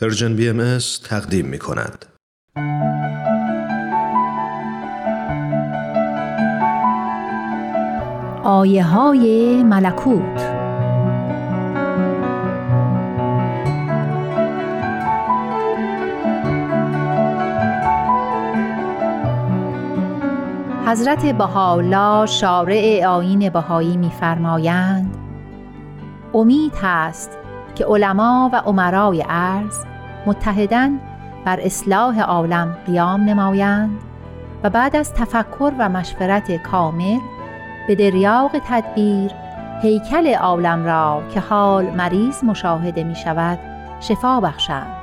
پرژن بی ام تقدیم می کند. آیه های ملکوت حضرت بهاءالله شارع آیین بهایی می‌فرمایند امید هست که علما و عمرای عرض متحداً بر اصلاح عالم قیام نمایند و بعد از تفکر و مشورت کامل به دریاغ تدبیر هیکل عالم را که حال مریض مشاهده می شود شفا بخشند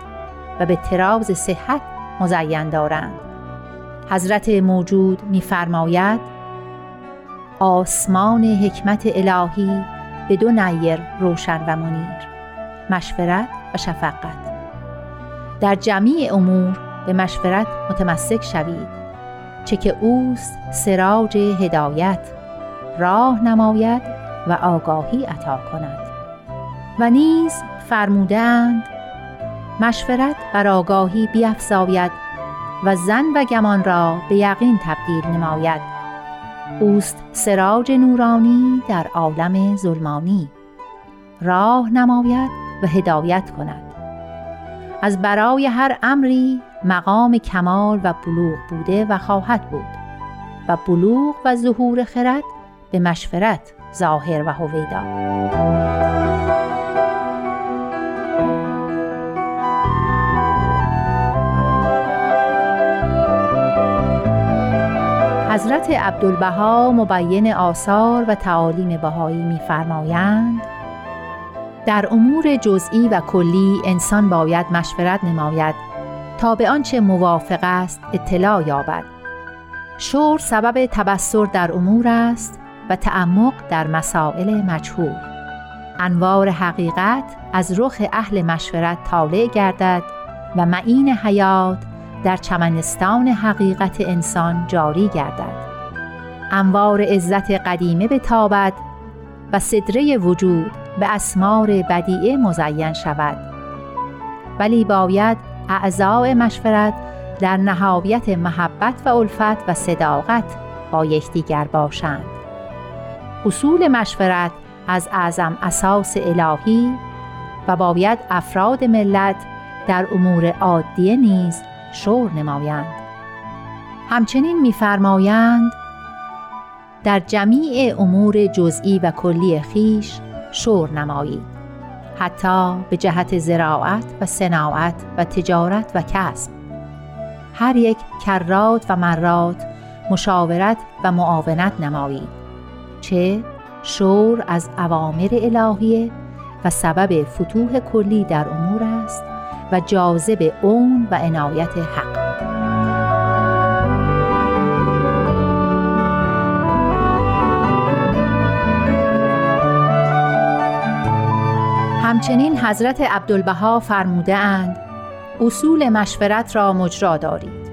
و به تراز صحت مزین دارند. حضرت موجود می‌فرماید آسمان حکمت الهی به دو نیر روشن و منیر. مشورت و شفقت. در جمیع امور به مشورت متمسک شوید چه که اوست سراج هدایت راه نماید و آگاهی عطا کند. و نیز فرمودند مشورت بر آگاهی بیفزاید و زن و گمان را به یقین تبدیل نماید. اوست سراج نورانی در عالم ظلمانی. راه نماید و هدایت کند. از برای هر امری مقام کمال و بلوغ بوده و خواهد بود و بلوغ و ظهور خرد به مشورت ظاهر و هویدا. حضرت عبدالبها مبین آثار و تعالیم بهایی می‌فرمایند در امور جزئی و کلی انسان باید مشورت نماید تا به آنچه موافق است اطلاع یابد. شور سبب تبصر در امور است و تعمق در مسائل مجهول. انوار حقیقت از رخ اهل مشورت طالع گردد و معین حیات در چمنستان حقیقت انسان جاری گردد. انوار عزت قدیمه بتابد و صدره وجود به اسمار بدیعه مزین شود. ولی باید اعضاء مشورت در نهایت محبت و الفت و صداقت با یکدیگر باشند. اصول مشورت از اعظم اساس الهی و باید افراد ملت در امور عادیه نیز شور نمایند. همچنین می‌فرمایند در جمیع امور جزئی و کلی خیش شور نمایید حتی به جهت زراعت و صناعت و تجارت و کسب. هر یک کرات و مرات مشاورت و معاونت نمایید چه شور از اوامر الهیه و سبب فتوح کلی در امور است و جاذب اون و عنایت حق. همچنین حضرت عبدالبها فرموده اند اصول مشورت را مجرا دارید.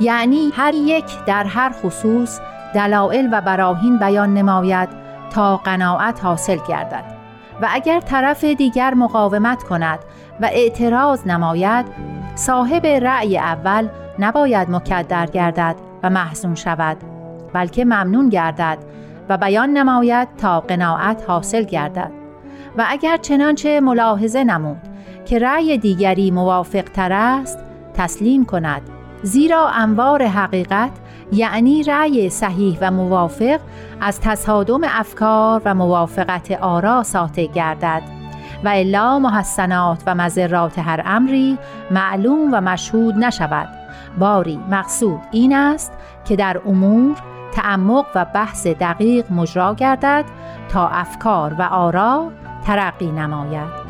یعنی هر یک در هر خصوص دلائل و براهین بیان نماید تا قناعت حاصل گردد و اگر طرف دیگر مقاومت کند و اعتراض نماید صاحب رأی اول نباید مکدر گردد و محزون شود بلکه ممنون گردد و بیان نماید تا قناعت حاصل گردد. و اگر چنانچه ملاحظه نمود که رأی دیگری موافق تر است تسلیم کند. زیرا انوار حقیقت یعنی رأی صحیح و موافق از تصادم افکار و موافقت آرا ساطع گردد. و الا محسنات و مذرات هر امری معلوم و مشهود نشود. باری مقصود این است که در امور تعمق و بحث دقیق مجرا گردد تا افکار و آرا ترقی نماید.